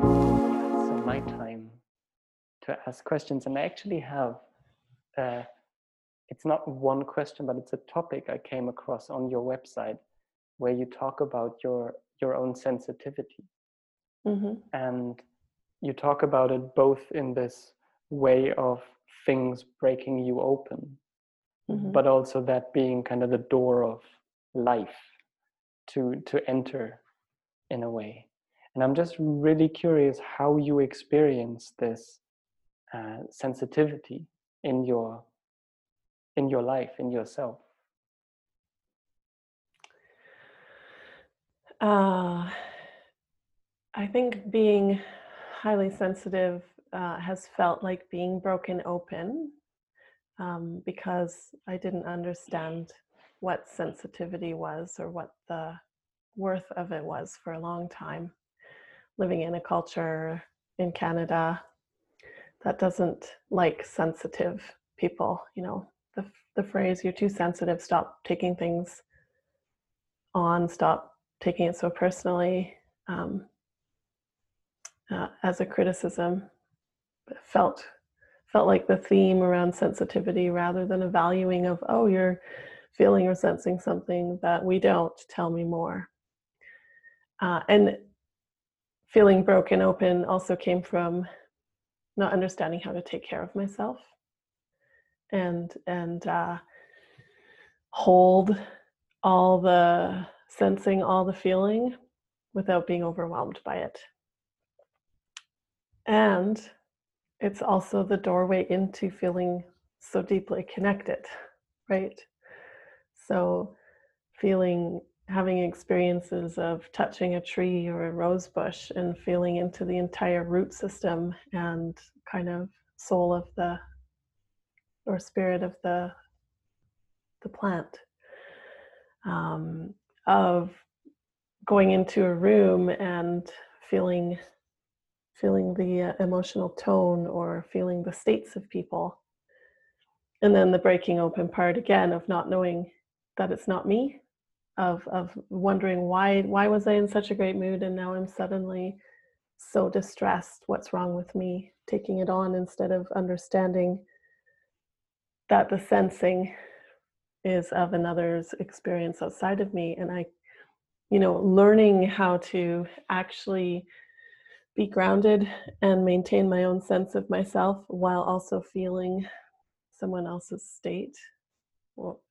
So my time to ask questions, and I actually have. Uh, it's not one question, but it's a topic I came across on your website, where you talk about your your own sensitivity, Mm-hmm. and you talk about it both in this way of things breaking you open, Mm-hmm. but also that being kind of the door of life to to enter in a way and i'm just really curious how you experience this uh, sensitivity in your in your life in yourself Uh, I think being highly sensitive uh, has felt like being broken open um, because I didn't understand what sensitivity was or what the worth of it was for a long time. Living in a culture in Canada that doesn't like sensitive people, you know, the, the phrase, you're too sensitive, stop taking things on, stop taking it so personally um, uh, as a criticism. It felt felt like the theme around sensitivity rather than a valuing of oh you're feeling or sensing something that we don't tell me more. Uh, and feeling broken open also came from not understanding how to take care of myself and and uh, hold all the sensing all the feeling without being overwhelmed by it. And it's also the doorway into feeling so deeply connected, right? So, feeling, having experiences of touching a tree or a rose bush and feeling into the entire root system and kind of soul of the or spirit of the the plant um, of going into a room and feeling feeling the uh, emotional tone or feeling the states of people. And then the breaking open part again of not knowing that it's not me of of wondering why why was i in such a great mood and now i'm suddenly so distressed? What's wrong with me? Taking it on instead of understanding that the sensing is of another's experience outside of me. And i you know learning how to actually be grounded and maintain my own sense of myself while also feeling someone else's state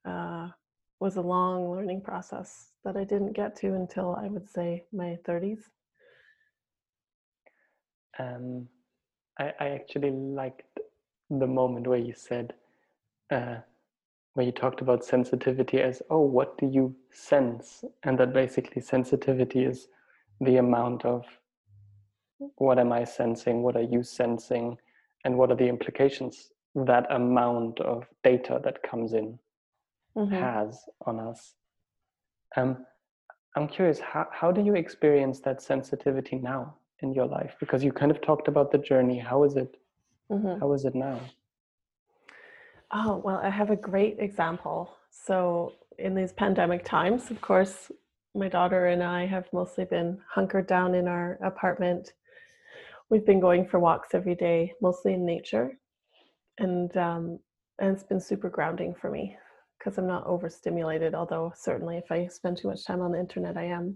uh, was a long learning process that i didn't get to until i would say my 30s um, I, I actually liked the moment where you said uh, where you talked about sensitivity as oh what do you sense? And that basically sensitivity is the amount of what am i sensing? What are you sensing? And what are the implications? That amount of data that comes in Mhm. has on us um, i'm curious how, how do you experience that sensitivity now in your life because you kind of talked about the journey how is it Mhm. how is it now Oh, well, I have a great example. So, in these pandemic times, of course, my daughter and I have mostly been hunkered down in our apartment. We've been going for walks every day, mostly in nature, and um, and it's been super grounding for me because I'm not overstimulated. Although certainly, if I spend too much time on the internet, I am.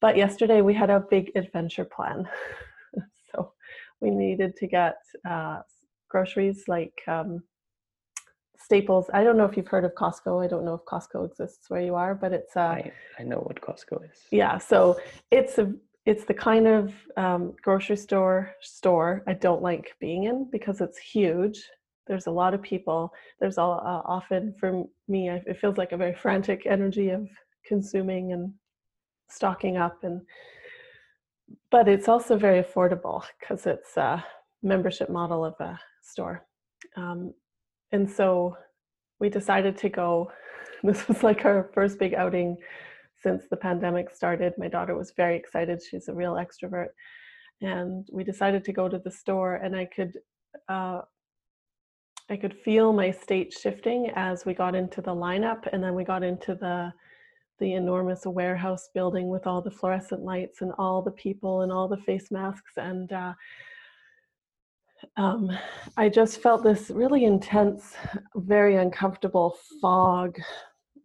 But yesterday we had a big adventure plan, so we needed to get uh, groceries like. Um, staples. I don't know if you've heard of Costco. I don't know if Costco exists where you are, but it's uh I, I know what costco is yeah. So it's a it's the kind of um, grocery store store I don't like being in because it's huge. There's a lot of people. There's all uh, often for me. It feels like a very frantic energy of consuming and stocking up, and but it's also very affordable because it's a membership model of a store. Um, and so we decided to go. This was like our first big outing since the pandemic started. My daughter was very excited. She's a real extrovert. And we decided to go to the store, and I could. Uh, I could feel my state shifting as we got into the lineup, and then we got into the the enormous warehouse building with all the fluorescent lights and all the people and all the face masks. And uh, um, I just felt this really intense, very uncomfortable fog,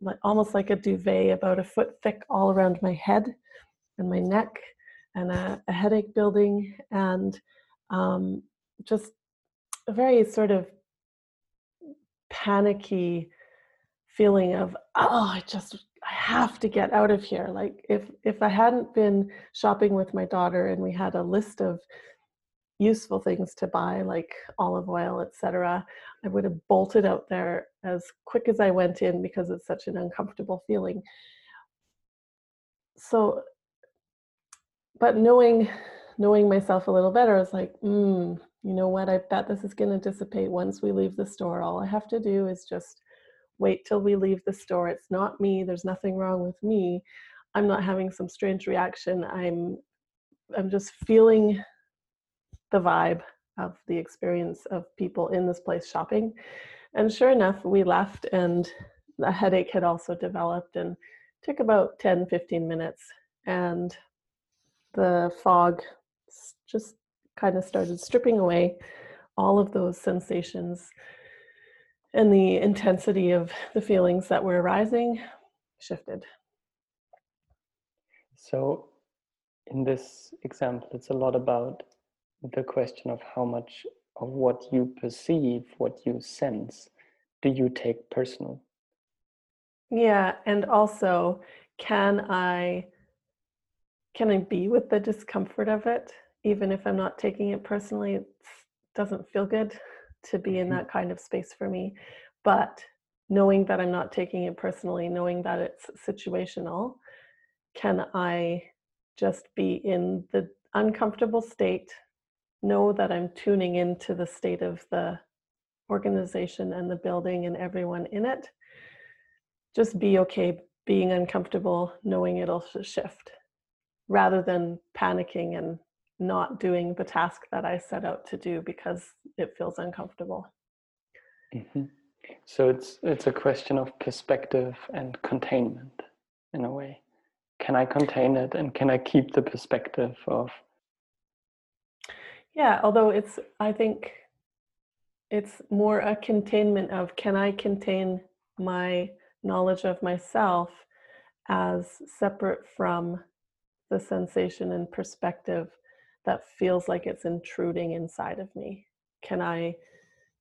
like almost like a duvet about a foot thick all around my head and my neck, and a, a headache building, and um, just a very sort of panicky feeling of oh i just i have to get out of here. Like if if i hadn't been shopping with my daughter and we had a list of useful things to buy like olive oil etc i would have bolted out there as quick as i went in because it's such an uncomfortable feeling. So but knowing knowing myself a little better i was like mm, you know what i bet this is going to dissipate once we leave the store. All i have to do is just wait till we leave the store. It's not me. There's nothing wrong with me. I'm not having some strange reaction. I'm i'm just feeling the vibe of the experience of people in this place shopping. And sure enough, we left and the headache had also developed and took about 10, 15 minutes. And the fog just kind of started stripping away all of those sensations and the intensity of the feelings that were arising shifted. So, in this example, it's a lot about the question of how much of what you perceive, what you sense, do you take personal? Yeah, and also, can I can I be with the discomfort of it, even if I'm not taking it personally? It doesn't feel good to be in mm-hmm. that kind of space for me. But knowing that I'm not taking it personally, knowing that it's situational, can I just be in the uncomfortable state know that I'm tuning into the state of the organization and the building and everyone in it. Just be okay being uncomfortable, knowing it'll shift rather than panicking and not doing the task that I set out to do because it feels uncomfortable. Mm-hmm. So it's it's a question of perspective and containment in a way. Can I contain it and can I keep the perspective of yeah, although it's, I think it's more a containment of can I contain my knowledge of myself as separate from the sensation and perspective that feels like it's intruding inside of me? Can I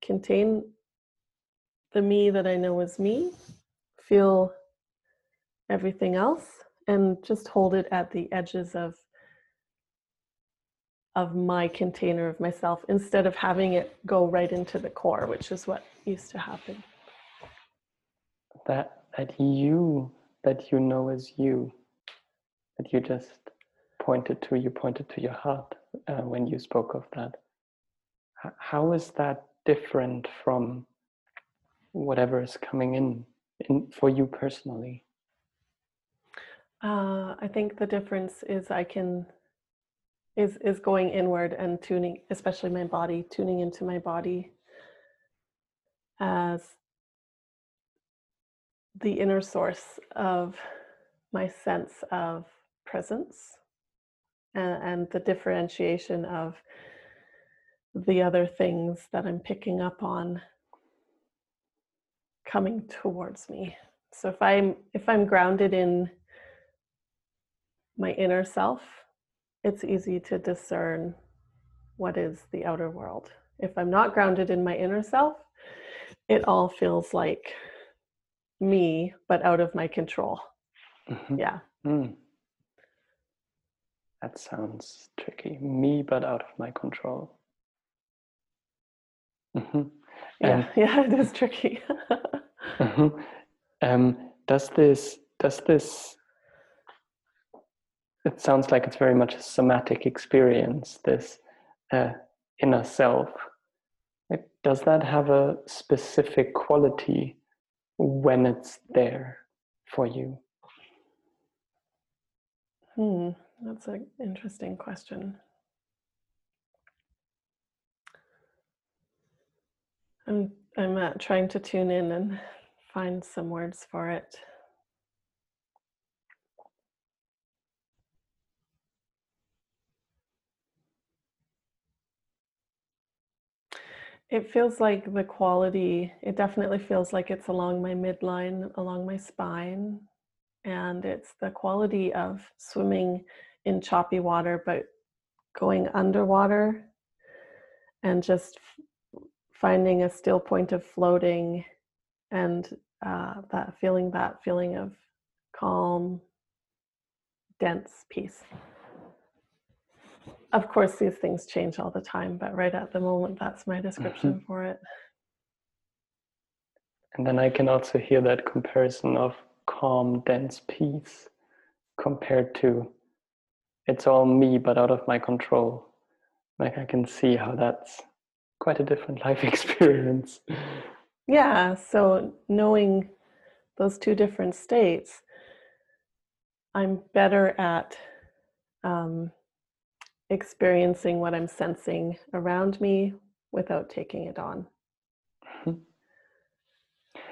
contain the me that I know is me, feel everything else, and just hold it at the edges of of my container of myself instead of having it go right into the core, which is what used to happen. That that you that you know as you, that you just pointed to, you pointed to your heart uh, when you spoke of that. H- how is that different from whatever is coming in, in for you personally? Uh, I think the difference is I can is is going inward and tuning especially my body tuning into my body as the inner source of my sense of presence and, and the differentiation of the other things that i'm picking up on coming towards me so if i'm if i'm grounded in my inner self it's easy to discern what is the outer world. If I'm not grounded in my inner self, it all feels like me, but out of my control. Mm-hmm. Yeah. Mm. That sounds tricky. Me, but out of my control. Mm-hmm. Yeah, yeah, it is tricky. mm-hmm. um, does this does this it sounds like it's very much a somatic experience, this uh, inner self. does that have a specific quality when it's there for you? Hmm, that's an interesting question. I'm I'm uh, trying to tune in and find some words for it. It feels like the quality, it definitely feels like it's along my midline, along my spine. And it's the quality of swimming in choppy water, but going underwater and just finding a still point of floating and uh, that feeling that feeling of calm dense peace of course these things change all the time but right at the moment that's my description mm-hmm. for it and then i can also hear that comparison of calm dense peace compared to it's all me but out of my control like i can see how that's quite a different life experience yeah so knowing those two different states i'm better at um, experiencing what I'm sensing around me without taking it on.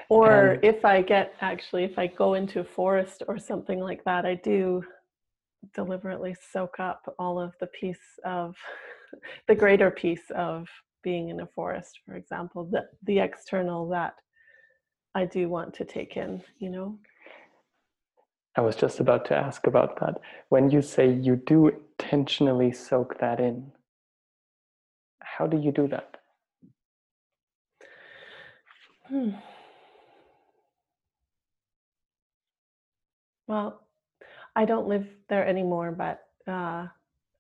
Or if I get actually, if I go into a forest or something like that, I do deliberately soak up all of the peace of the greater peace of being in a forest, for example, the, the external that I do want to take in, you know? I was just about to ask about that. When you say you do intentionally soak that in, how do you do that? Hmm. Well, I don't live there anymore, but uh,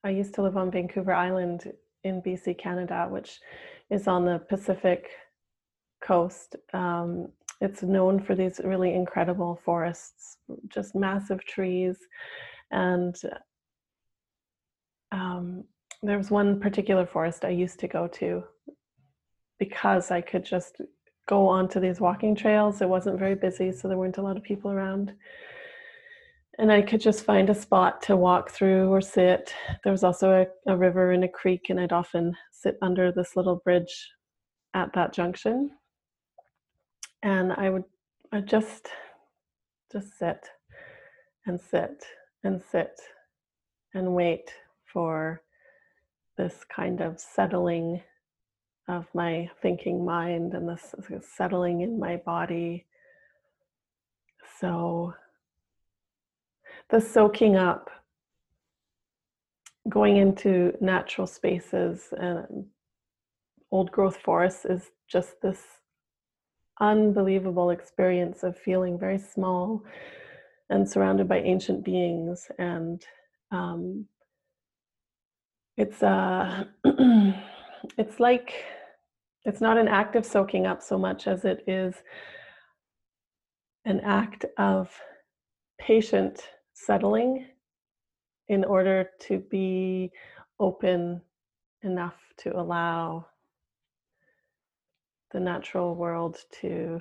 I used to live on Vancouver Island in BC, Canada, which is on the Pacific coast. Um, it's known for these really incredible forests, just massive trees. And um, there was one particular forest I used to go to because I could just go onto these walking trails. It wasn't very busy, so there weren't a lot of people around. And I could just find a spot to walk through or sit. There was also a, a river and a creek, and I'd often sit under this little bridge at that junction and I would I just just sit and sit and sit and wait for this kind of settling of my thinking mind and this settling in my body. So the soaking up, going into natural spaces and old growth forests is just this unbelievable experience of feeling very small and surrounded by ancient beings. And um, it's uh it's like it's not an act of soaking up so much as it is an act of patient settling in order to be open enough to allow the natural world to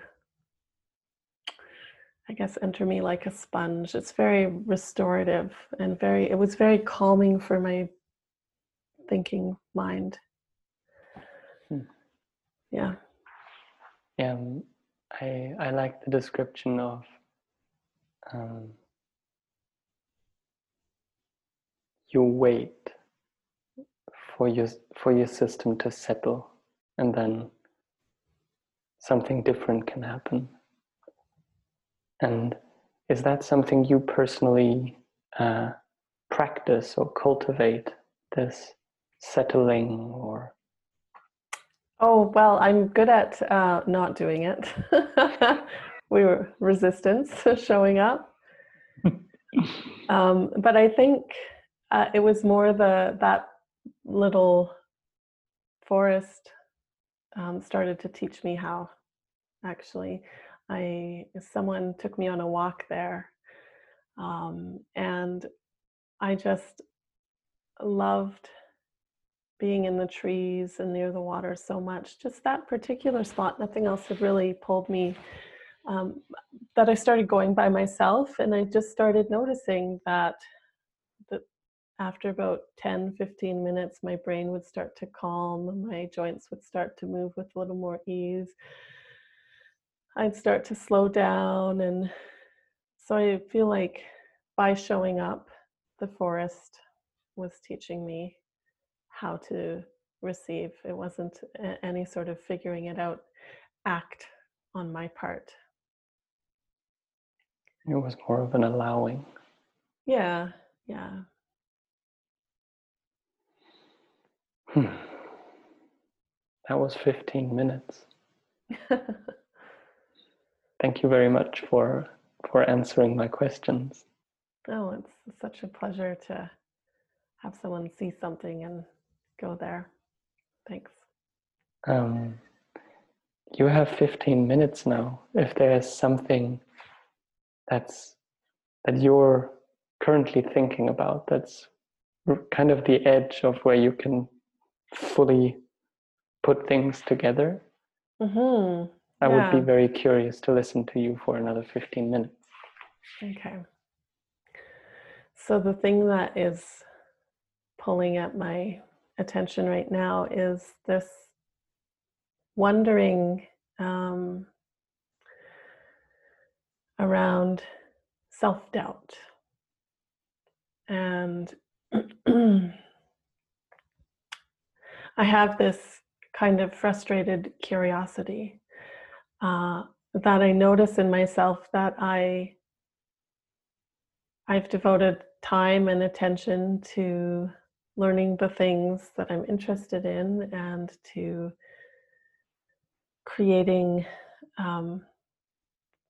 I guess enter me like a sponge. It's very restorative and very it was very calming for my thinking mind. Hmm. Yeah. Yeah, um, I I like the description of um, you wait for your for your system to settle and then something different can happen. And is that something you personally uh, practice or cultivate this settling or? Oh, well, I'm good at uh, not doing it. we were resistance showing up. um, but I think uh, it was more the that little forest um, started to teach me how actually. I someone took me on a walk there um, and i just loved being in the trees and near the water so much. Just that particular spot nothing else had really pulled me um, that i started going by myself and i just started noticing that after about 10 15 minutes my brain would start to calm my joints would start to move with a little more ease i'd start to slow down and so i feel like by showing up the forest was teaching me how to receive. It wasn't any sort of figuring it out act on my part. It was more of an allowing. Yeah, yeah. Hmm. That was 15 minutes. Thank you very much for for answering my questions. Oh, it's such a pleasure to have someone see something and go there. Thanks. Um, you have 15 minutes now. If there's something that's that you're currently thinking about, that's kind of the edge of where you can fully put things together. Mm-hmm. I yeah. would be very curious to listen to you for another 15 minutes. Okay. So, the thing that is pulling at my attention right now is this wondering um, around self doubt. And I have this kind of frustrated curiosity uh, that I notice in myself that I I've devoted time and attention to learning the things that I'm interested in and to creating um,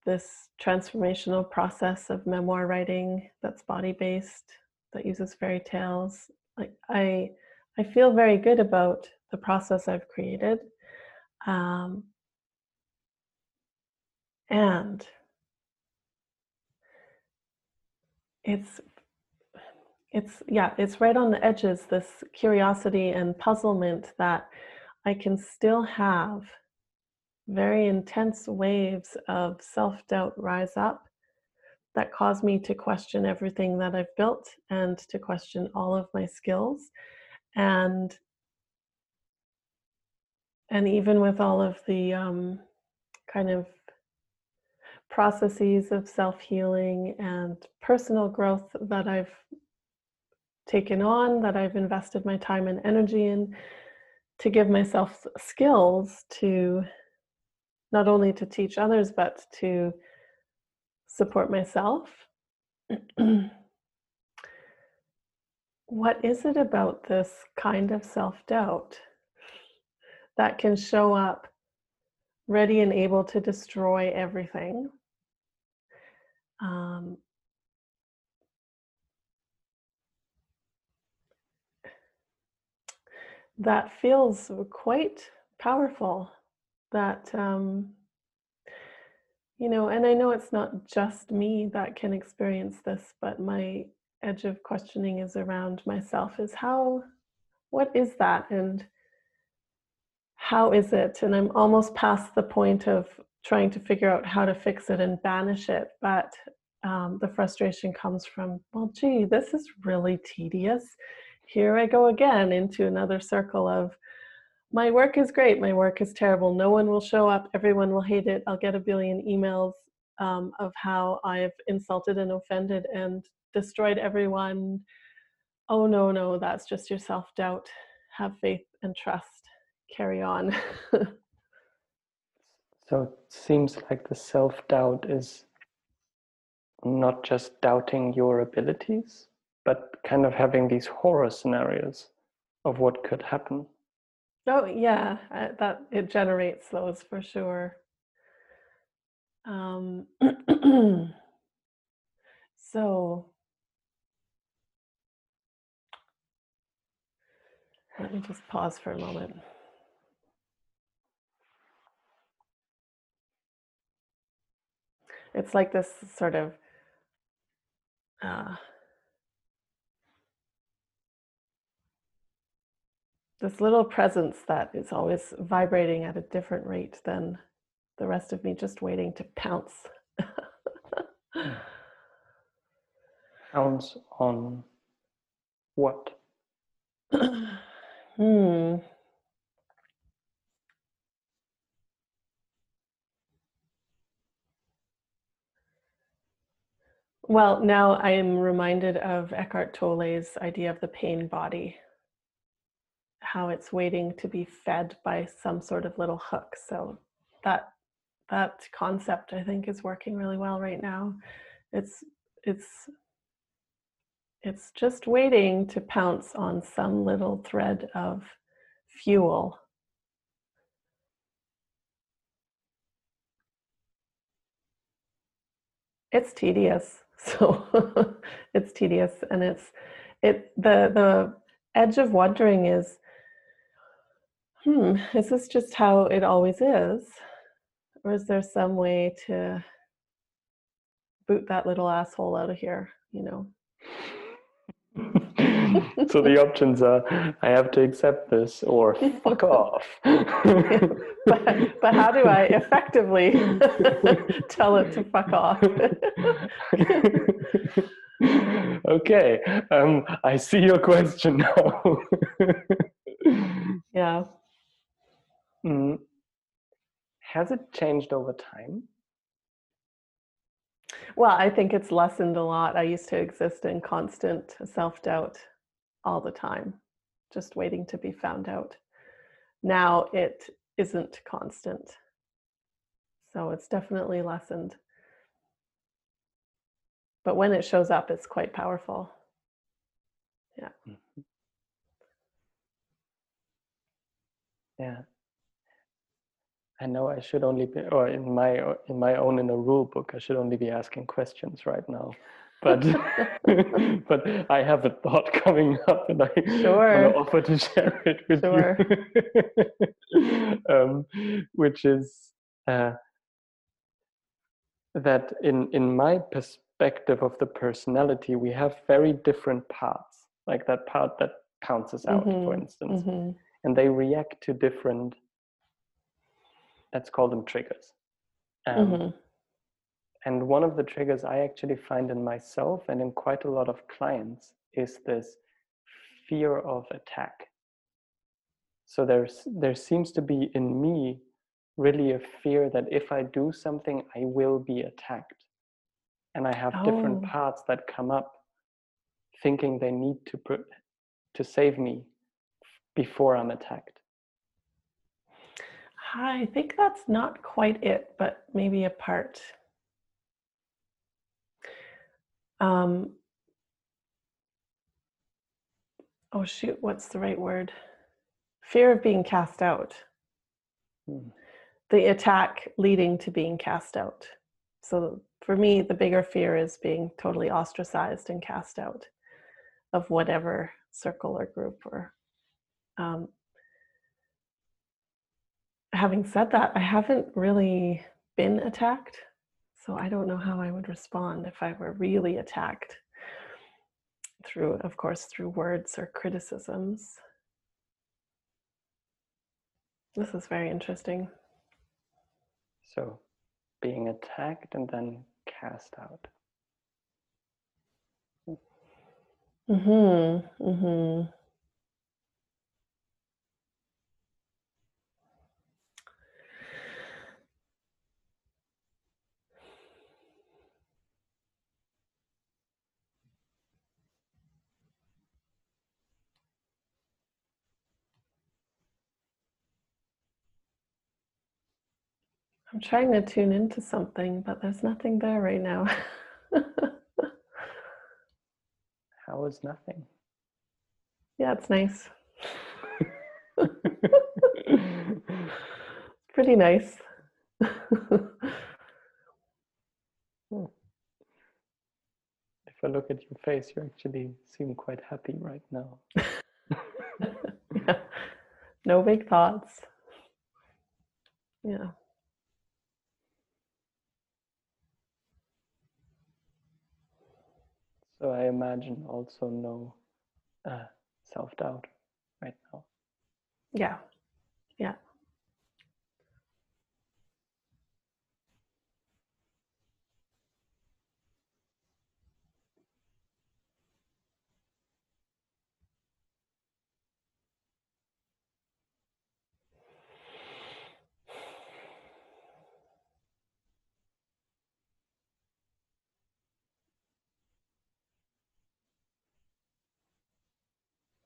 this transformational process of memoir writing that's body based, that uses fairy tales. Like I, I feel very good about the process I've created. Um, and it's it's yeah it's right on the edges this curiosity and puzzlement that i can still have very intense waves of self-doubt rise up that cause me to question everything that i've built and to question all of my skills and and even with all of the um, kind of processes of self healing and personal growth that I've taken on, that I've invested my time and energy in to give myself skills to not only to teach others, but to support myself. what is it about this kind of self doubt that can show up ready and able to destroy everything? Um, that feels quite powerful. That, um, you know, and I know it's not just me that can experience this, but my edge of questioning is around myself is how, what is that? And how is it? And I'm almost past the point of trying to figure out how to fix it and banish it. But um, the frustration comes from, well, gee, this is really tedious. Here I go again into another circle of, my work is great, my work is terrible. No one will show up, everyone will hate it. I'll get a billion emails um, of how I've insulted and offended and destroyed everyone. Oh, no, no, that's just your self doubt. Have faith and trust. Carry on. So it seems like the self doubt is not just doubting your abilities, but kind of having these horror scenarios of what could happen. Oh yeah, that it generates those for sure. Um, so let me just pause for a moment. it's like this sort of uh, this little presence that is always vibrating at a different rate than the rest of me just waiting to pounce pounce on what hmm Well, now I am reminded of Eckhart Tolle's idea of the pain body. how it's waiting to be fed by some sort of little hook. So that that concept I think is working really well right now. It's it's it's just waiting to pounce on some little thread of fuel. It's tedious. So it's tedious and it's it the the edge of wondering is hmm, is this just how it always is? Or is there some way to boot that little asshole out of here, you know? so the options are I have to accept this or fuck off. but, but how do I effectively tell it to fuck off? okay, um, I see your question now. yeah. Mm. Has it changed over time? Well, I think it's lessened a lot. I used to exist in constant self doubt all the time, just waiting to be found out. Now it isn't constant. So it's definitely lessened. But when it shows up, it's quite powerful. Yeah. Mm-hmm. Yeah. I know I should only be, or in my in my own inner rule book, I should only be asking questions right now. But but I have a thought coming up, and I sure. want to offer to share it with sure. you, um, which is uh, that in in my perspective of the personality, we have very different parts, like that part that pounces out, mm-hmm. for instance, mm-hmm. and they react to different let's call them triggers. Um, mm-hmm. And one of the triggers I actually find in myself and in quite a lot of clients is this fear of attack. So there's there seems to be in me really a fear that if I do something, I will be attacked. And I have oh. different parts that come up thinking they need to put to save me before I'm attacked. I think that's not quite it, but maybe a part. Um, oh, shoot, what's the right word? Fear of being cast out. Hmm. The attack leading to being cast out. So for me, the bigger fear is being totally ostracized and cast out of whatever circle or group or um, having said that, I haven't really been attacked. So I don't know how I would respond if I were really attacked through, of course, through words or criticisms. This is very interesting. So being attacked and then cast out. Mm Mhm. Mm Mhm. I'm trying to tune into something, but there's nothing there right now. How is nothing? Yeah, it's nice. Pretty nice. Hmm. If I look at your face, you actually seem quite happy right now. yeah. No big thoughts. Yeah. So I imagine also no uh, self doubt right now. Yeah. Yeah.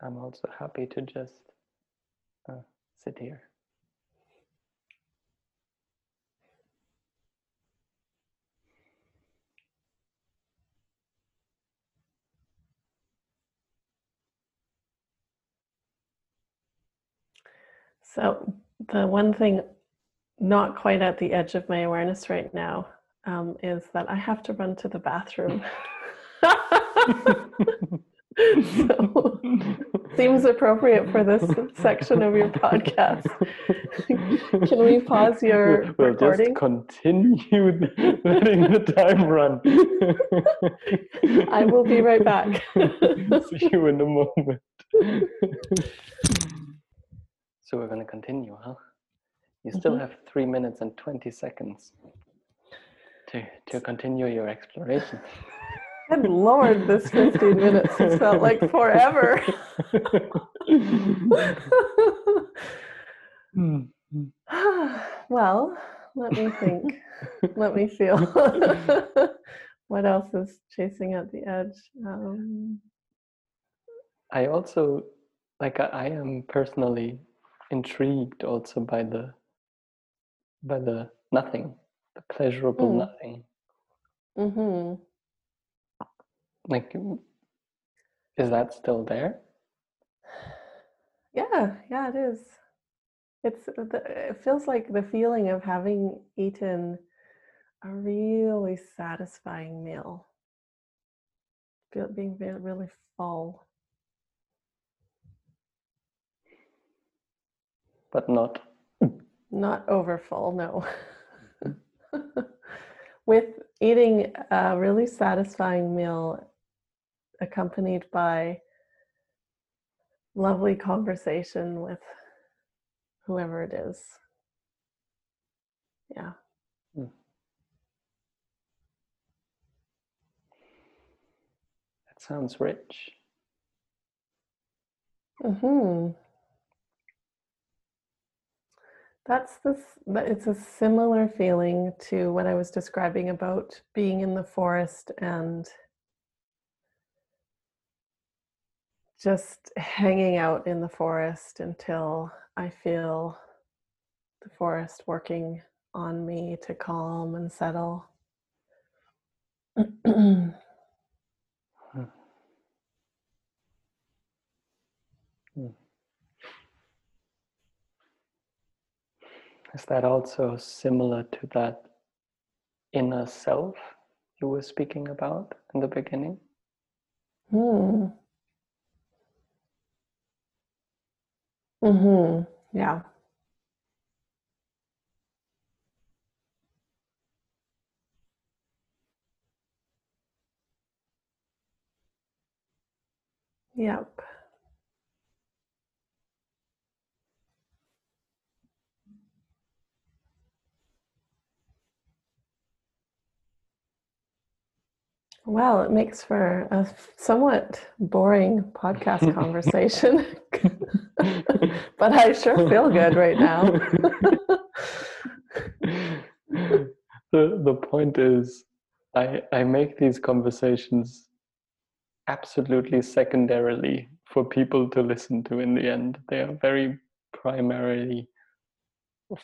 I'm also happy to just uh, sit here. So, the one thing not quite at the edge of my awareness right now um, is that I have to run to the bathroom. so, seems appropriate for this section of your podcast. Can we pause your we'll recording? just continue letting the time run. I will be right back. See you in a moment. so we're going to continue, huh? You still Mhm. have three minutes and 20 seconds to, to continue your exploration. Good lord, this 15 minutes has felt like forever. Well, let me think. Let me feel. what else is chasing at the edge? Um, I also like I, I am personally intrigued also by the by the nothing, the pleasurable Mm. nothing. hmm Like is that still there? Yeah, yeah, it is. It's uh, the, it feels like the feeling of having eaten a really satisfying meal, feel, being really full. But not Not over full, no. With eating a really satisfying meal accompanied by lovely conversation with whoever it is. Yeah. that sounds rich. Hmm. That's this. that- It's a similar feeling to what I was describing about being in the forest and just hanging out in the forest until I feel the forest working on me to calm and settle. Is that also similar to that inner self you were speaking about in the beginning? Hmm. Mm-hmm. Yeah. Yep. Well, it makes for a somewhat boring podcast conversation, but I sure feel good right now. the the point is I I make these conversations absolutely secondarily for people to listen to in the end. They are very primarily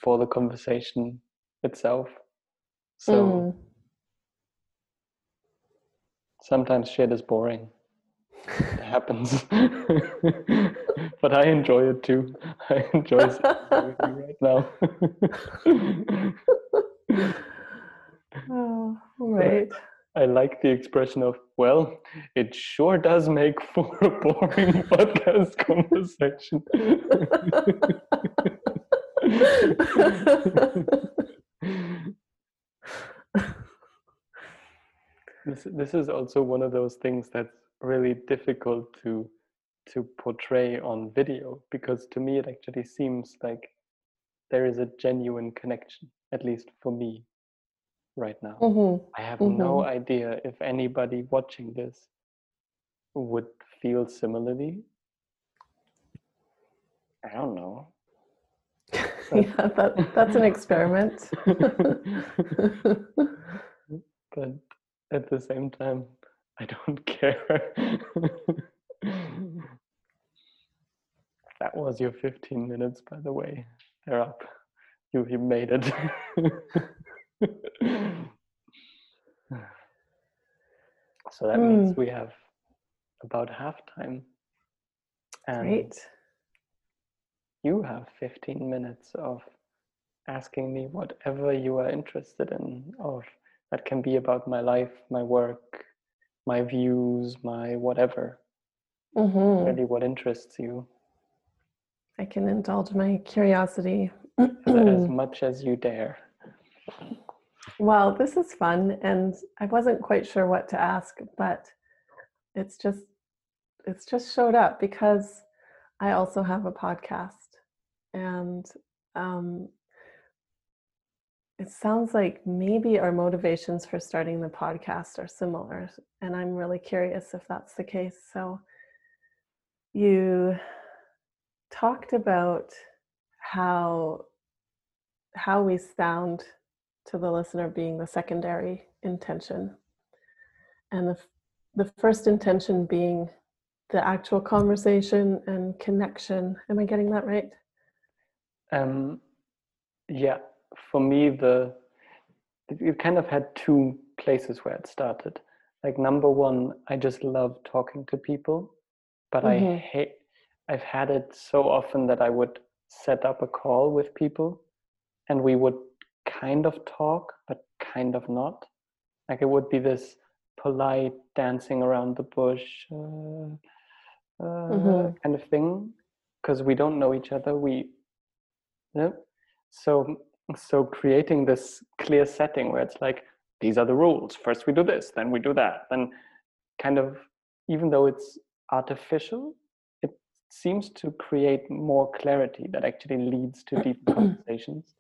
for the conversation itself. So Mm. Sometimes shit is boring. It happens. but I enjoy it too. I enjoy it right now. Oh, all right. I like the expression of, well, it sure does make for a boring podcast conversation. This, this is also one of those things that's really difficult to to portray on video because to me it actually seems like there is a genuine connection at least for me right now Mhm. I have no idea if anybody watching this would feel similarly. I don't know. yeah, that, that's an experiment. but at the same time, I don't care. That was your 15 minutes, by the way. They're up. You, you made it. so that means Mm. we have about half time. And Great. you have 15 minutes of asking me whatever you are interested in of that can be about my life my work my views my whatever. Hmm really what interests you. I can indulge my curiosity. as much as you dare. Well, this is fun, and I wasn't quite sure what to ask, but it's just it's just showed up because I also have a podcast, and um, it sounds like maybe our motivations for starting the podcast are similar, and I'm really curious if that's the case. So, you talked about how how we sound to the listener being the secondary intention and the, the first intention being the actual conversation and connection. Am i getting that right? Um yeah for me the you kind of had two places where it started like number one i just love talking to people but i Mhm. hate i've had it so often that i would set up a call with people and we would kind of talk but kind of not like it would be this polite dancing around the bush uh, uh, Mhm. kind of thing because we don't know each other we yeah. so so creating this clear setting where it's like these are the rules. First we do this then we do that. Then kind of even though it's artificial it seems to create more clarity that actually leads to deep conversations.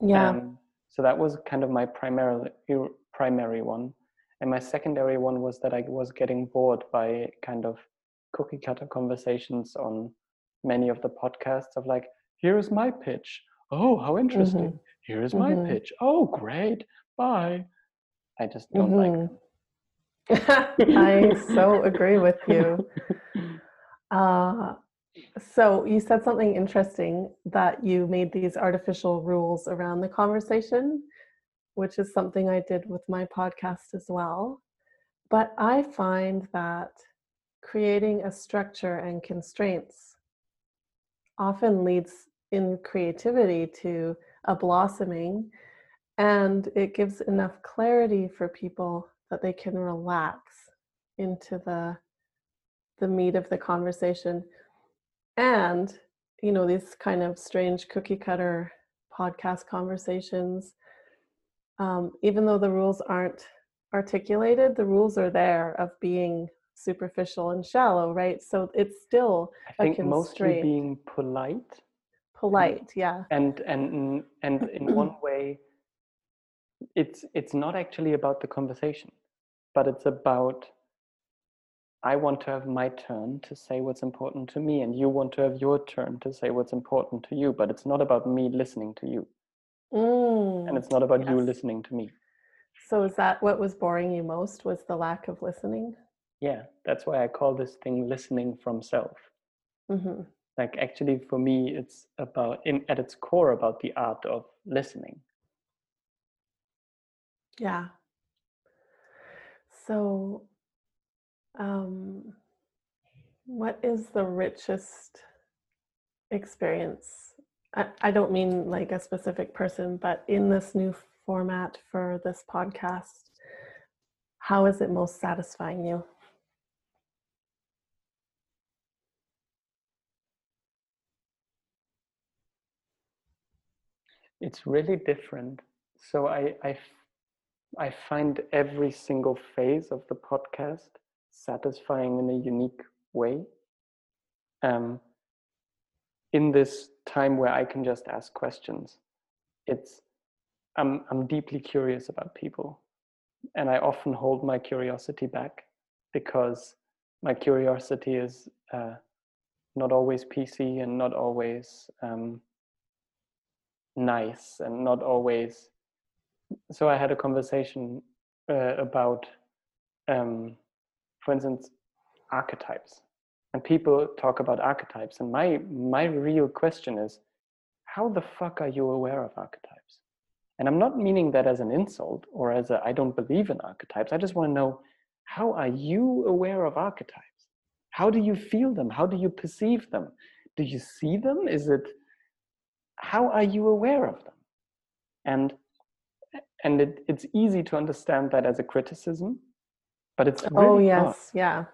Yeah. Um, so that was kind of my primary primary one. And my secondary one was that i was getting bored by kind of cookie cutter conversations on many of the podcasts of like here's my pitch oh how interesting. Here's my Mhm. pitch. Oh great. Bye. I just don't like Mhm. them. i so agree with you. Uh, so you said something interesting that you made these artificial rules around the conversation which is something i did with my podcast as well. But i find that creating a structure and constraints often leads in creativity to a blossoming and it gives enough clarity for people that they can relax into the the meat of the conversation. And you know these kind of strange cookie cutter podcast conversations um, even though the rules aren't articulated the rules are there of being superficial and shallow right? So it's still i a think mostly being polite polite yeah. And and and in one way it's it's not actually about the conversation but it's about i want to have my turn to say what's important to me and you want to have your turn to say what's important to you but it's not about me listening to you. Mm, and it's not about you listening to me. So is that what was boring you most was the lack of listening? Yeah that's why i call this thing listening from self. Hmm like actually for me it's about in at its core about the art of listening Yeah. So, um, what is the richest experience? I, I don't mean like a specific person, but in this new format for this podcast, how is it most satisfying you? It's really different. So I I find every single phase of the podcast satisfying in a unique way. Um, in this time where i can just ask questions it's I'm, I'm deeply curious about people. And i often hold my curiosity back because my curiosity is uh, not always pc and not always um, nice and not always. So i had a conversation uh, about um, for instance archetypes. And people talk about archetypes and my my real question is how the fuck are you aware of archetypes? And i'm not meaning that as an insult or as i don't believe in archetypes. I just want to know how are you aware of archetypes? How do you feel them? How do you perceive them? Do you see them? Is it how are you aware of them? And and it, it's easy to understand that as a criticism but it's oh yes. not. yeah.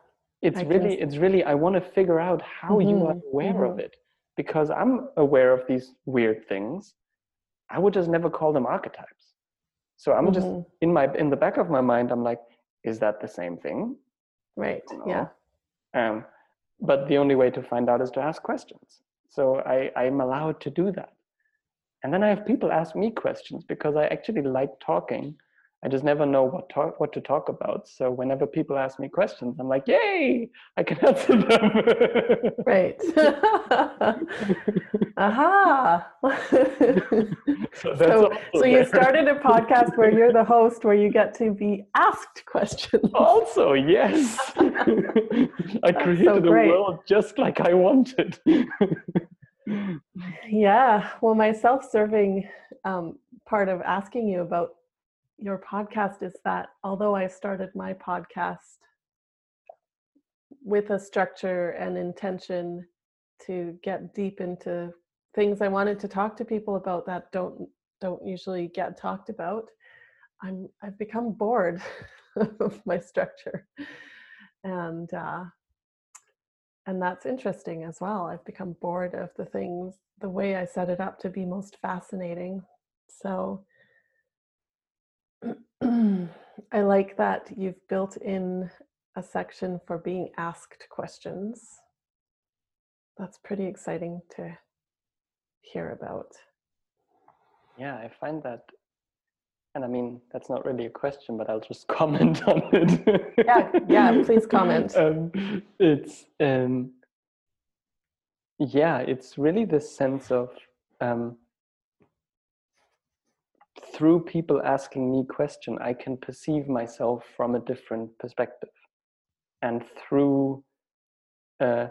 It's I really can- it's really i want to figure out how you are Mhm, aware of it because i'm aware of these weird things. I would just never call them archetypes. So i'm just Mhm. in my in the back of my mind i'm like is that the same thing? Right. Yeah. Um, but the only way to find out is to ask questions so I, i'm allowed to do that. And then i have people ask me questions because i actually like talking i just never know what talk what to talk about. So whenever people ask me questions i'm like yay i can answer them. Right. Aha. So, so, so you started a podcast where you're the host where you get to be asked questions. Also yes. I created so a world just like i wanted. Yeah, well, my self serving um, part of asking you about your podcast is that although I started my podcast with a structure and intention to get deep into things I wanted to talk to people about that don't don't usually get talked about, I'm I've become bored of my structure, and uh, and that's interesting as well. I've become bored of the things the way I set it up to be most fascinating. So I like that you've built in a section for being asked questions. That's pretty exciting to hear about. yeah i find that and i mean that's not really a question but i'll just comment on it Yeah, yeah, please comment. um, it's um, yeah it's really this sense of um, through people asking me question i can perceive myself from a different perspective and through uh,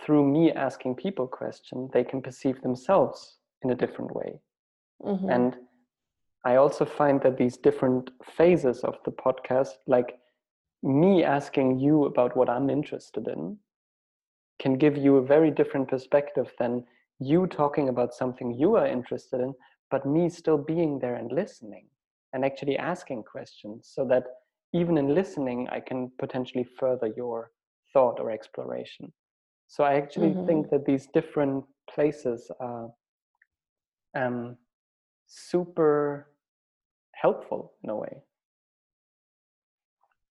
through me asking people question they can perceive themselves in a different way Mhm. and I also find that these different phases of the podcast, like me asking you about what I'm interested in, can give you a very different perspective than you talking about something you are interested in, but me still being there and listening and actually asking questions so that even in listening, I can potentially further your thought or exploration. So I actually think that these different places are um, super helpful in a way.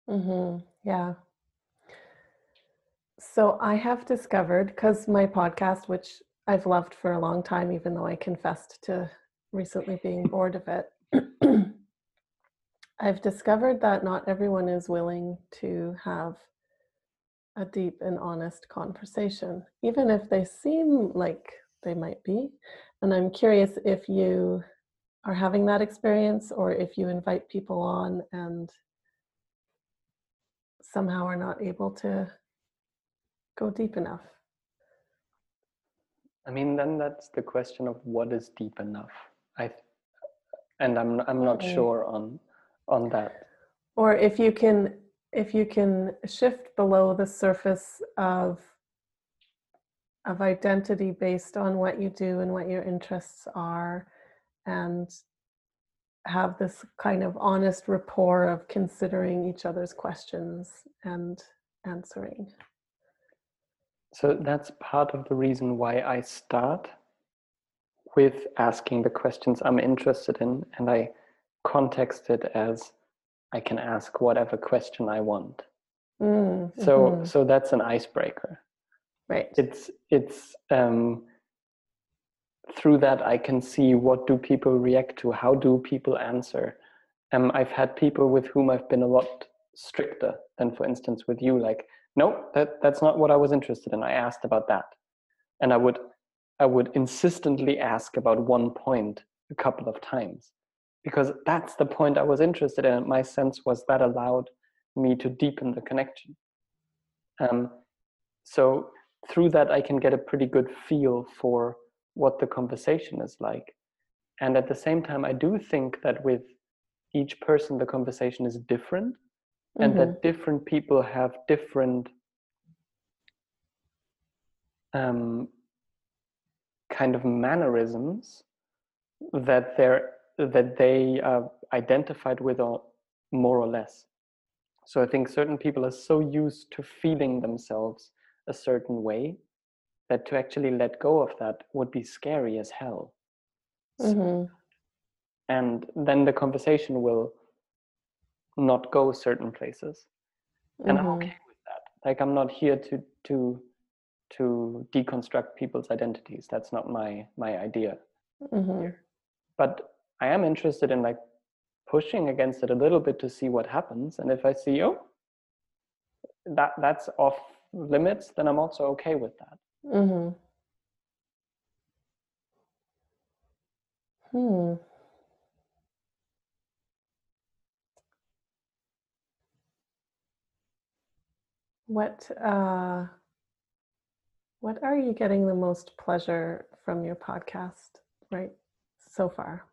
hmm Yeah. So I have discovered, because my podcast, which I've loved for a long time, even though I confessed to recently being bored of it, I've discovered that not everyone is willing to have a deep and honest conversation, even if they seem like they might be. And I'm curious if you are having that experience or if you invite people on and somehow are not able to go deep enough. I mean, then that's the question of what is deep enough. I, and I'm I'm not Mm. sure on on that. Or if you can if you can shift below the surface of of identity based on what you do and what your interests are and have this kind of honest rapport of considering each other's questions and answering. So that's part of the reason why I start with asking the questions I'm interested in, and I context it as I can ask whatever question I want. Mm, So mhm, so that's an icebreaker. right. it's it's um, through that I can see what do people react to, how do people answer. Um, I've had people with whom I've been a lot stricter than, for instance, with you. Like, no, that that's not what I was interested in. I asked about that, and I would I would insistently ask about one point a couple of times because that's the point I was interested in. My sense was that allowed me to deepen the connection. Um, so through that i can get a pretty good feel for what the conversation is like and at the same time i do think that with each person the conversation is different and Mhm. that different people have different um, kind of mannerisms that they're that they are identified with or more or less so i think certain people are so used to feeling themselves a certain way that to actually let go of that would be scary as hell S- Mhm. and then the conversation will not go certain places and i'm Mhm. okay with that like i'm not here to to to deconstruct people's identities that's not my my idea Mhm. but i am interested in like pushing against it a little bit to see what happens and if i see oh that that's off limits then i'm also okay with that Mhm. Hmm. What uh, what are you getting the most pleasure from your podcast right so far?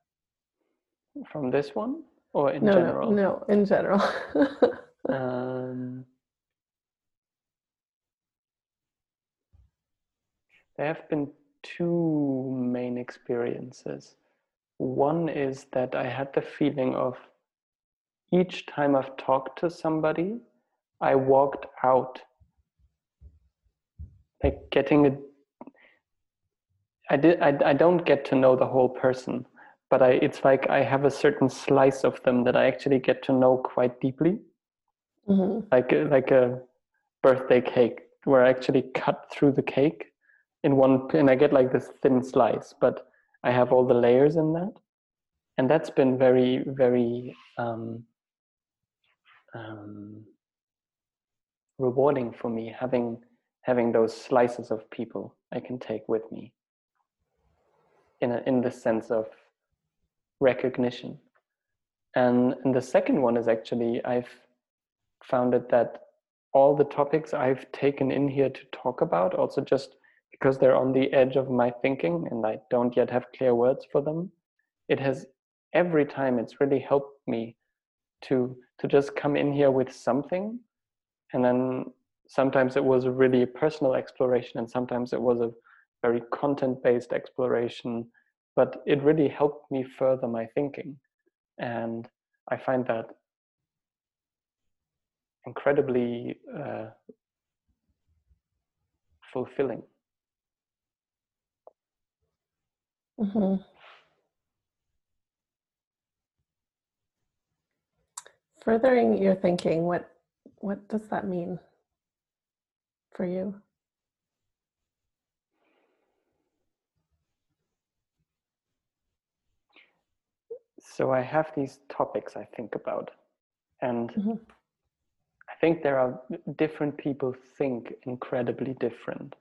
from this one or in no, general no, no, in general. um there have been two main experiences one is that i had the feeling of each time i've talked to somebody i walked out like getting a i did i, I don't get to know the whole person but i it's like i have a certain slice of them that i actually get to know quite deeply Mhm. like like a birthday cake where i actually cut through the cake in one and i get like this thin slice but i have all the layers in that and that's been very very um, um, rewarding for me having having those slices of people I can take with me in a, in the sense of recognition. And, and the second one is actually I've found it that all the topics I've taken in here to talk about, also just because they're on the edge of my thinking and I don't yet have clear words for them, it has every time it's really helped me to to just come in here with something and then sometimes it was really a really personal exploration and sometimes it was a very content based exploration but it really helped me further my thinking. And i find that incredibly uh, fulfilling. Mhm. Furthering your thinking, what what does that mean for you? so i have these topics i think about and Mhm. i think there are different people think incredibly different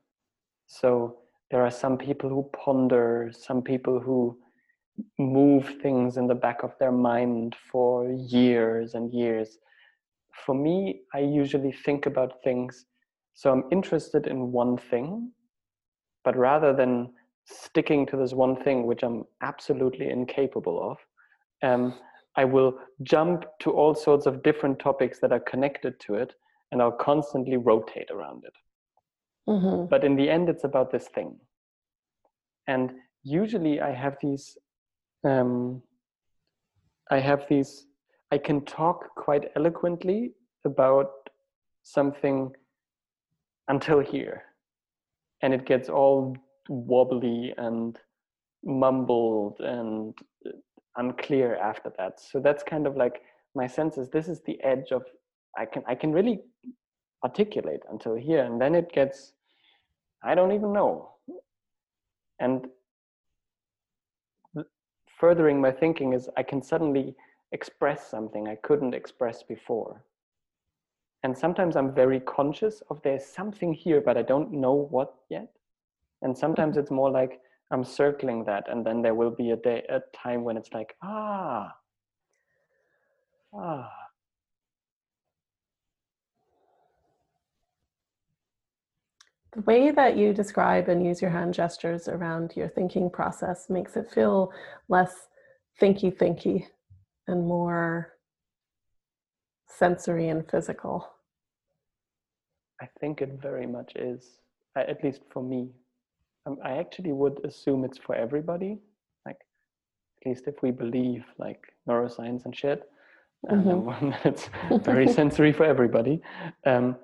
so there are some people who ponder some people who move things in the back of their mind for years and years for me i usually think about things so i'm interested in one thing but rather than sticking to this one thing which i'm absolutely incapable of um, I will jump to all sorts of different topics that are connected to it, and I'll constantly rotate around it. Mhm. But in the end, it's about this thing. And usually, I have these. Um, I have these. I can talk quite eloquently about something until here, and it gets all wobbly and mumbled and uh, unclear after that. So that's kind of like my sense is this is the edge of i can i can really articulate until here. And then it gets i don't even know. And furthering my thinking is i can suddenly express something i couldn't express before and sometimes i'm very conscious of there's something here but i don't know what yet and sometimes it's more like I'm circling that, and then there will be a day, a time when it's like, ah, ah. the way that you describe and use your hand gestures around your thinking process makes it feel less thinky thinky and more sensory and physical. I think it very much is, at least for me. Um, I actually would assume it's for everybody. Like, at least if we believe like neuroscience and shit, mm-hmm. um, it's very sensory for everybody. Um,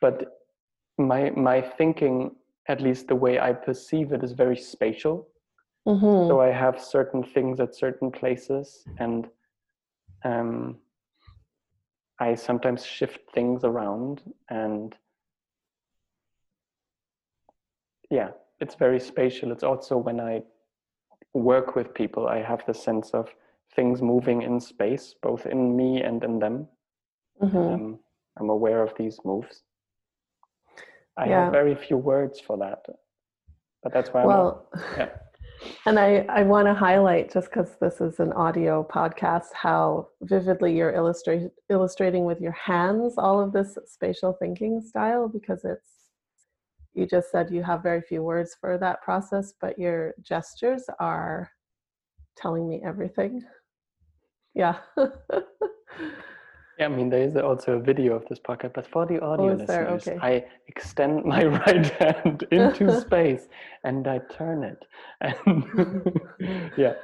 but my my thinking, at least the way I perceive it, is very spatial. Mm-hmm. So I have certain things at certain places, and um, I sometimes shift things around, and yeah, it's very spatial. It's also when I work with people, I have the sense of things moving in space, both in me and in them. Mm-hmm. Um, I'm aware of these moves. I yeah. have very few words for that, but that's why. Well, I'm, yeah. And I, I want to highlight, just because this is an audio podcast, how vividly you're illustrate, illustrating with your hands all of this spatial thinking style, because it's, you just said you have very few words for that process, but your gestures are telling me everything. Yeah. Yeah, I mean, there is also a video of this podcast, but for the oh, audio oh, listeners, okay. I extend my right hand into space and I turn it. And yeah.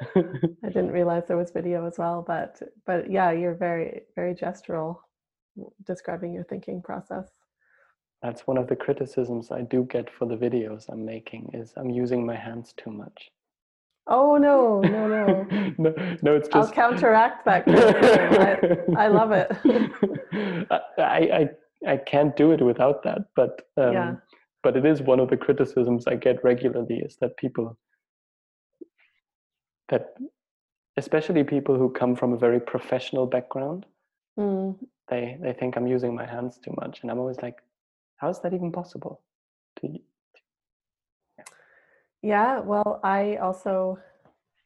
I didn't realize there was video as well, but but yeah, you're very very gestural describing your thinking process. That's one of the criticisms I do get for the videos I'm making is I'm using my hands too much. Oh no, no, no. no, no, it's just. I'll counteract that. I, I love it. I, I I can't do it without that, but um, yeah. but it is one of the criticisms I get regularly is that people that especially people who come from a very professional background mm. they they think i'm using my hands too much and i'm always like how is that even possible to yeah, well, I also,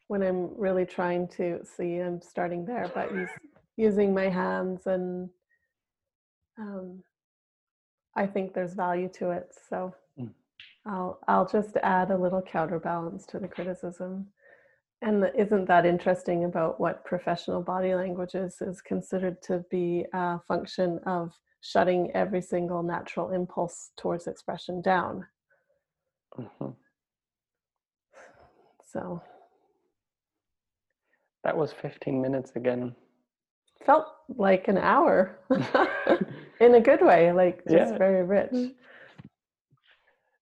when I'm really trying to see, I'm starting there, but use, using my hands and um, I think there's value to it. So mm. I'll I'll just add a little counterbalance to the criticism. And isn't that interesting about what professional body language is, is considered to be a function of shutting every single natural impulse towards expression down. Mm-hmm. So that was 15 minutes again. Felt like an hour in a good way, like just yeah. very rich.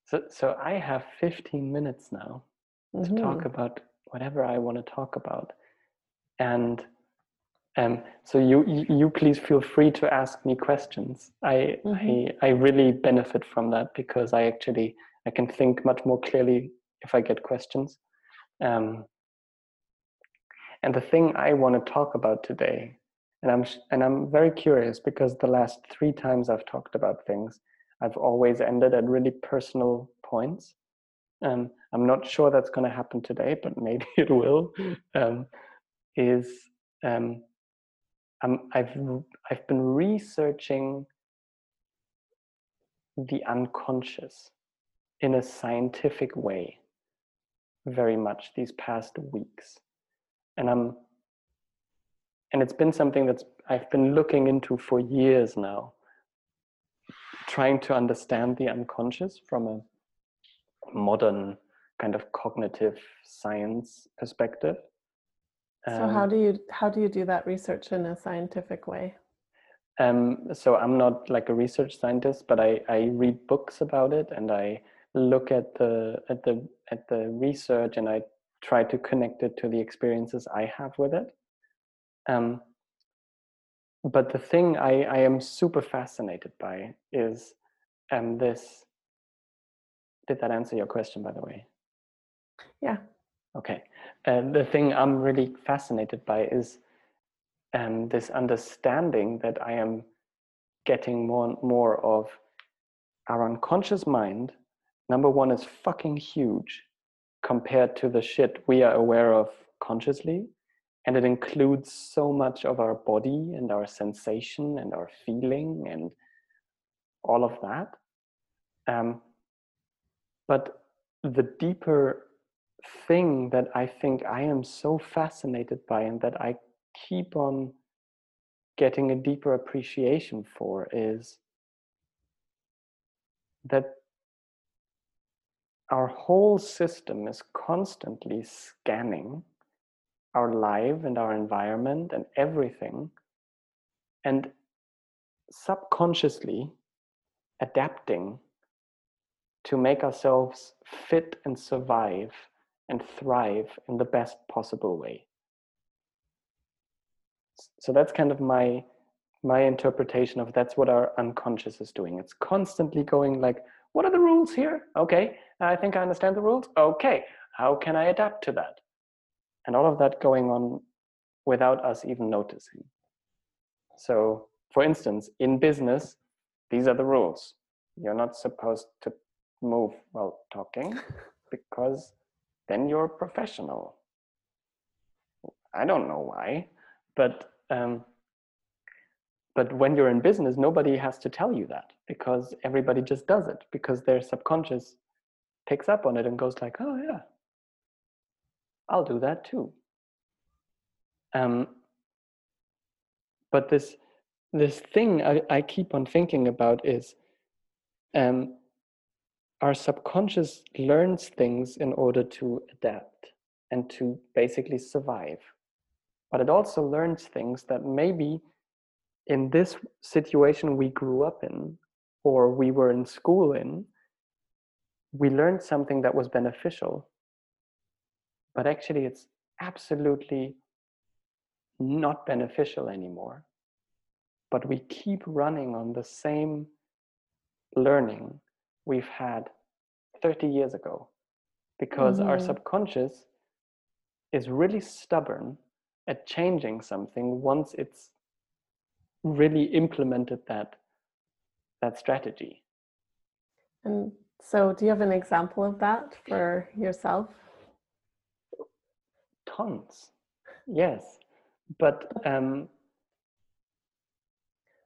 So, so I have 15 minutes now mm-hmm. to talk mm-hmm. about whatever I want to talk about. And um, so you, you please feel free to ask me questions. I, mm-hmm. I, I really benefit from that because I actually, I can think much more clearly if I get questions. Um, and the thing I want to talk about today, and I'm and I'm very curious because the last three times I've talked about things, I've always ended at really personal points. Um, I'm not sure that's going to happen today, but maybe it will. Um, is um, I'm, I've I've been researching the unconscious in a scientific way very much these past weeks. And I'm and it's been something that's I've been looking into for years now, trying to understand the unconscious from a modern kind of cognitive science perspective. So um, how do you how do you do that research in a scientific way? Um, so I'm not like a research scientist, but I, I read books about it and I look at the at the at the research and I try to connect it to the experiences I have with it. Um, but the thing I, I am super fascinated by is um, this. Did that answer your question, by the way? Yeah. Okay. Uh, the thing I'm really fascinated by is um, this understanding that I am getting more and more of our unconscious mind number one is fucking huge compared to the shit we are aware of consciously and it includes so much of our body and our sensation and our feeling and all of that. Um, but the deeper thing that I think I am so fascinated by and that I keep on getting a deeper appreciation for is that our whole system is constantly scanning our life and our environment and everything and subconsciously adapting to make ourselves fit and survive and thrive in the best possible way. So that's kind of my my interpretation of that's what our unconscious is doing. It's constantly going like what are the rules here? Okay i think i understand the rules. Okay how can i adapt to that? And all of that going on without us even noticing. So for instance in business these are the rules. You're not supposed to move while talking because then you're professional. I don't know why but um, but when you're in business nobody has to tell you that because everybody just does it because their subconscious picks up on it and goes like oh yeah. I'll do that too. Um, but this this thing I, I keep on thinking about is um, our subconscious learns things in order to adapt and to basically survive. But it also learns things that maybe in this situation we grew up in or we were in school in, we learned something that was beneficial, but actually it's absolutely not beneficial anymore. But we keep running on the same learning we've had 30 years ago because mm-hmm. our subconscious is really stubborn at changing something once it's really implemented that that strategy and so do you have an example of that for yourself tons yes but um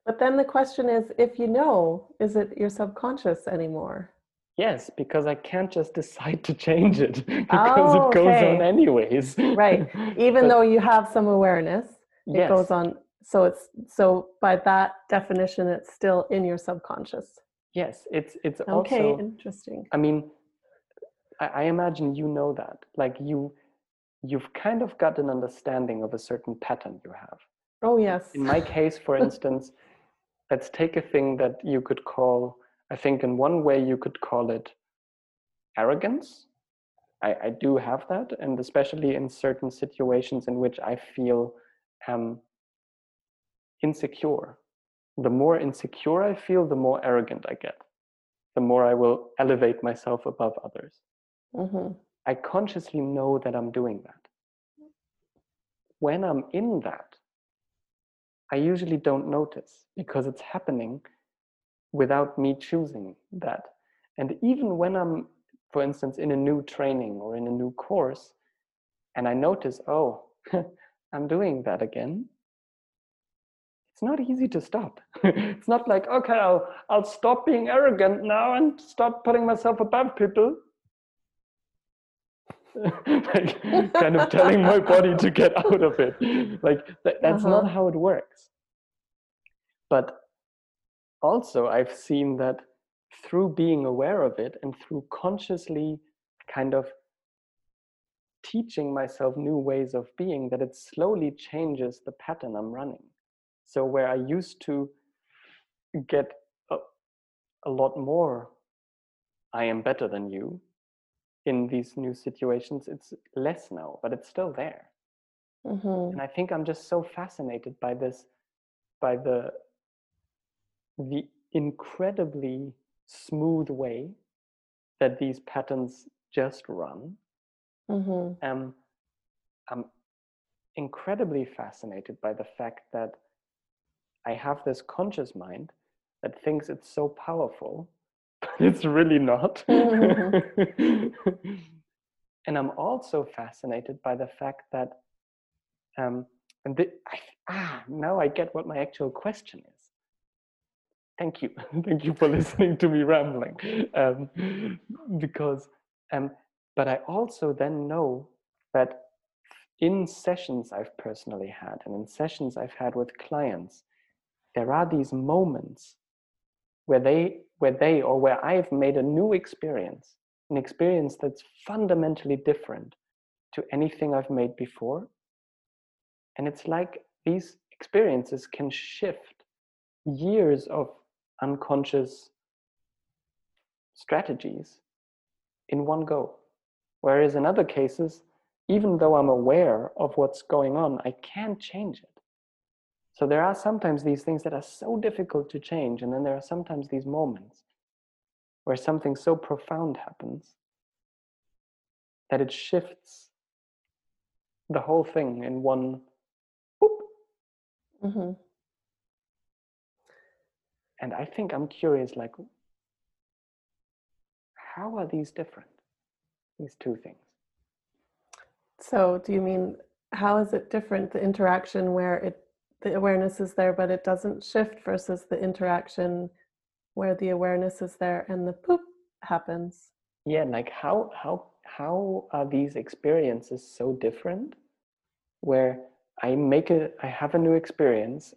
but then the question is if you know is it your subconscious anymore Yes, because I can't just decide to change it because oh, it goes okay. on anyways. right. Even but, though you have some awareness, it yes. goes on. So it's so by that definition, it's still in your subconscious. Yes, it's it's okay, also interesting. I mean, I, I imagine you know that. Like you you've kind of got an understanding of a certain pattern you have. Oh yes. In my case, for instance, let's take a thing that you could call I think in one way you could call it arrogance. I, I do have that, and especially in certain situations in which I feel um, insecure. The more insecure I feel, the more arrogant I get. The more I will elevate myself above others. Mm-hmm. I consciously know that I'm doing that. When I'm in that, I usually don't notice because it's happening without me choosing that. And even when I'm, for instance, in a new training or in a new course, and I notice, oh, I'm doing that again, it's not easy to stop. it's not like, okay, I'll, I'll stop being arrogant now and stop putting myself above people. like kind of telling my body to get out of it. Like that, that's uh-huh. not how it works. But also I've seen that through being aware of it and through consciously kind of teaching myself new ways of being that it slowly changes the pattern I'm running. So where I used to get a, a lot more I am better than you in these new situations, it's less now, but it's still there. Mm-hmm. And I think I'm just so fascinated by this, by the the incredibly smooth way that these patterns just run. Mm-hmm. Um, I'm incredibly fascinated by the fact that I have this conscious mind that thinks it's so powerful, but it's really not. And I'm also fascinated by the fact that, um, and the, I, ah, now I get what my actual question is. Thank you. Thank you for listening to me rambling. Um, because um, but i also then know that in sessions i've personally had and in sessions i've had with clients there are these moments where they where they or where i've made a new experience an experience that's fundamentally different to anything i've made before and it's like these experiences can shift years of unconscious strategies in one go. Whereas in other cases, even though I'm aware of what's going on, I can't change it. So there are sometimes these things that are so difficult to change, and then there are sometimes these moments where something so profound happens that it shifts the whole thing in one whoop. Mm-hmm. And I think I'm curious, like, how are these different? These two things. So, do you mean how is it different? The interaction where it the awareness is there, but it doesn't shift, versus the interaction where the awareness is there and the poop happens. Yeah, like how how how are these experiences so different? Where I make a I have a new experience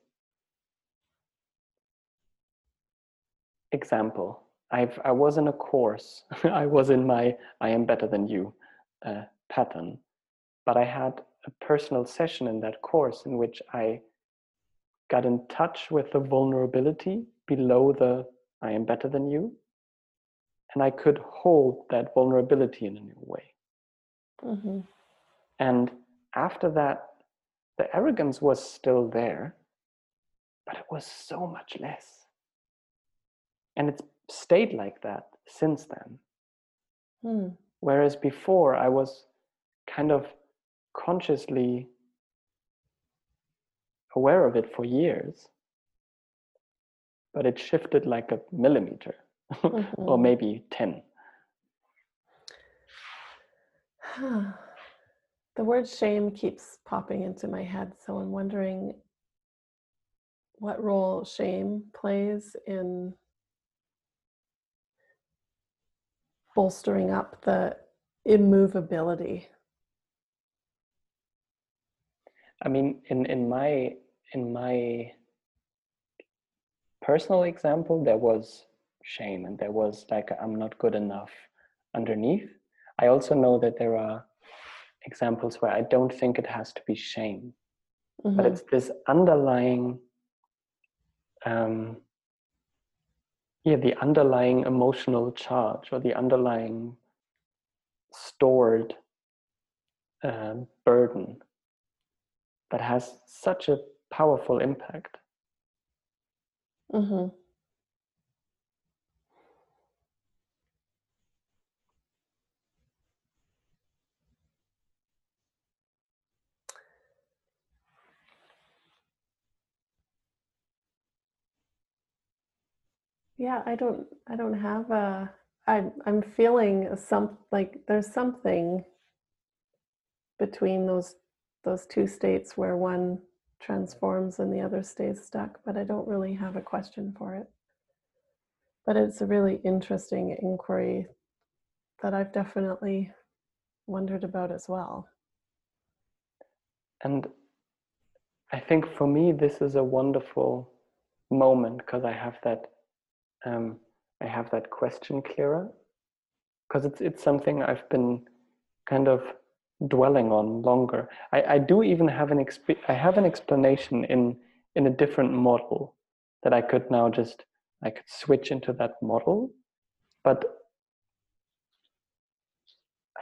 example I've, I was in a course, I was in my I am better than you uh, pattern, but I had a personal session in that course in which I got in touch with the vulnerability below the I am better than you. And I could hold that vulnerability in a new way. Mm-hmm. And after that, the arrogance was still there, but it was so much less. And it's stayed like that since then. Hmm. Whereas before, I was kind of consciously aware of it for years, but it shifted like a millimeter mm-hmm. or maybe 10. the word shame keeps popping into my head, so I'm wondering what role shame plays in bolstering up the immovability i mean in in my in my personal example there was shame and there was like i'm not good enough underneath i also know that there are examples where i don't think it has to be shame mm-hmm. but it's this underlying um, yeah the underlying emotional charge or the underlying stored uh, burden that has such a powerful impact mm-hmm. Yeah, I don't I don't have a I'm I'm feeling some like there's something between those those two states where one transforms and the other stays stuck, but I don't really have a question for it. But it's a really interesting inquiry that I've definitely wondered about as well. And I think for me, this is a wonderful moment because I have that um, I have that question clearer because it's it's something I've been kind of dwelling on longer. I, I do even have an exp- I have an explanation in in a different model that I could now just I could switch into that model, but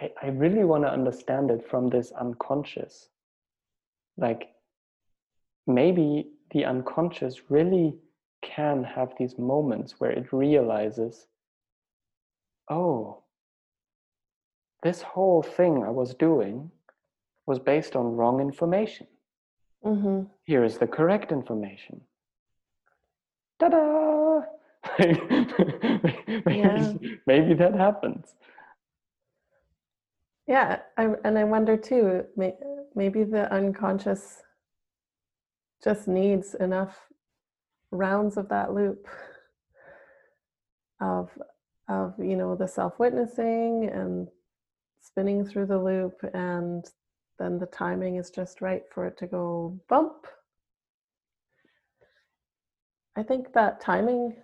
I, I really want to understand it from this unconscious. Like maybe the unconscious really can have these moments where it realizes, oh, this whole thing I was doing was based on wrong information. Mm-hmm. Here is the correct information. Ta da! maybe, yeah. maybe that happens. Yeah, I, and I wonder too, maybe the unconscious just needs enough rounds of that loop of of you know the self-witnessing and spinning through the loop and then the timing is just right for it to go bump. I think that timing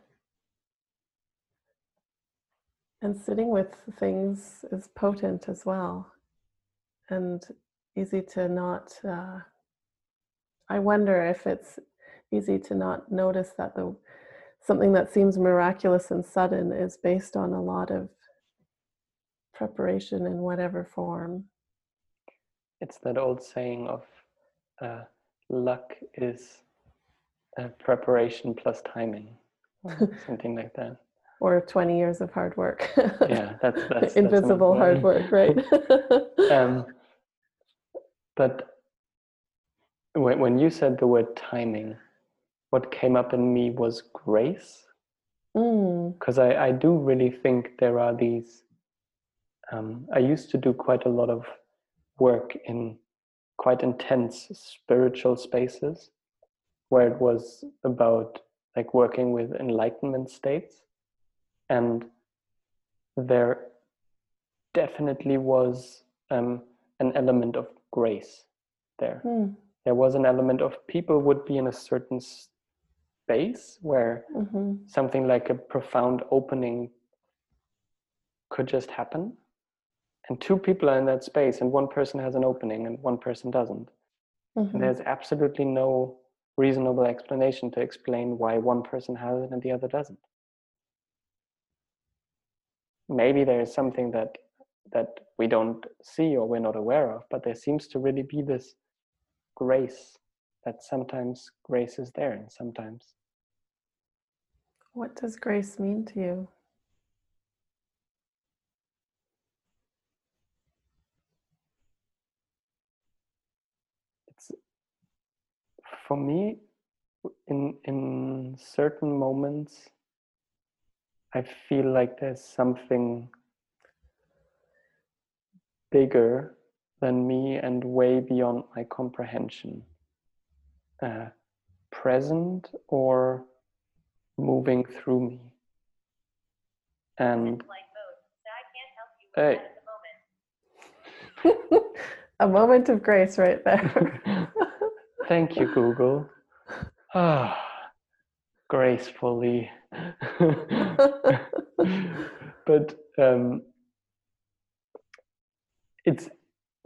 and sitting with things is potent as well and easy to not uh, i wonder if it's easy to not notice that the something that seems miraculous and sudden is based on a lot of preparation in whatever form. It's that old saying of uh, luck is uh, preparation plus timing. Something like that. Or 20 years of hard work. Yeah that's, that's invisible that's hard work right? Um, but when, when you said the word timing what came up in me was grace. Because mm. I, I do really think there are these um, i used to do quite a lot of work in quite intense spiritual spaces where it was about like working with enlightenment states. And there definitely was um, an element of grace there. Mm. there was an element of people would be in a certain space where hmm something like a profound opening could just happen and two people are in that space and one person has an opening and one person doesn't. Hmm and there's absolutely no reasonable explanation to explain why one person has it and the other doesn't. Maybe there is something that that we don't see or we're not aware of but there seems to really be this grace that sometimes grace is there and sometimes what does grace mean to you it's for me in in certain moments i feel like there's something bigger than me and way beyond my comprehension. Uh, present or moving through me. And hey. a moment of grace right there thank you google. Ah gracefully. But um, it's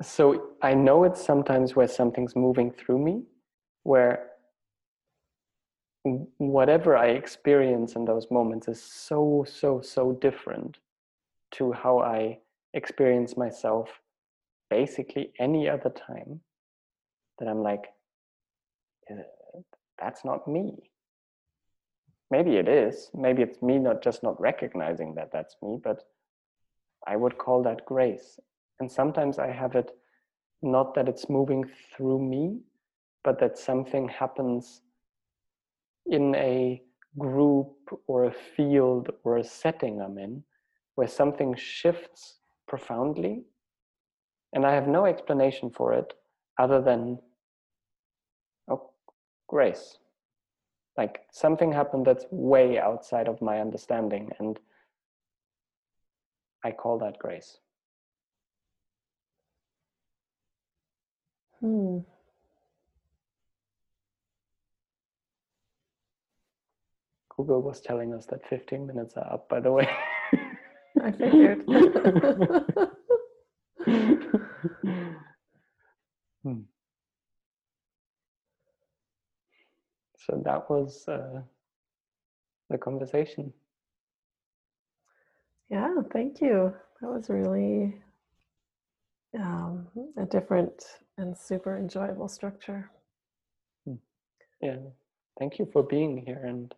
so I know it's sometimes where something's moving through me, where whatever I experience in those moments is so, so, so different to how I experience myself basically any other time that I'm like, "Uh, Uh, that's not me. Maybe it is. Maybe it's me not just not recognizing that that's me, but I would call that grace. And sometimes I have it not that it's moving through me, but that something happens in a group or a field or a setting I'm in where something shifts profoundly. And I have no explanation for it other than, grace. Like something happened that's way outside of my understanding. And I call that grace. Hmm. Google was telling us that 15 minutes are up, by the way. I figured. Hmm. So that was uh, the conversation. yeah, thank you. That was really um, a different and super enjoyable structure. Yeah, thank you for being here and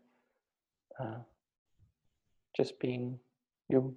uh, just being you.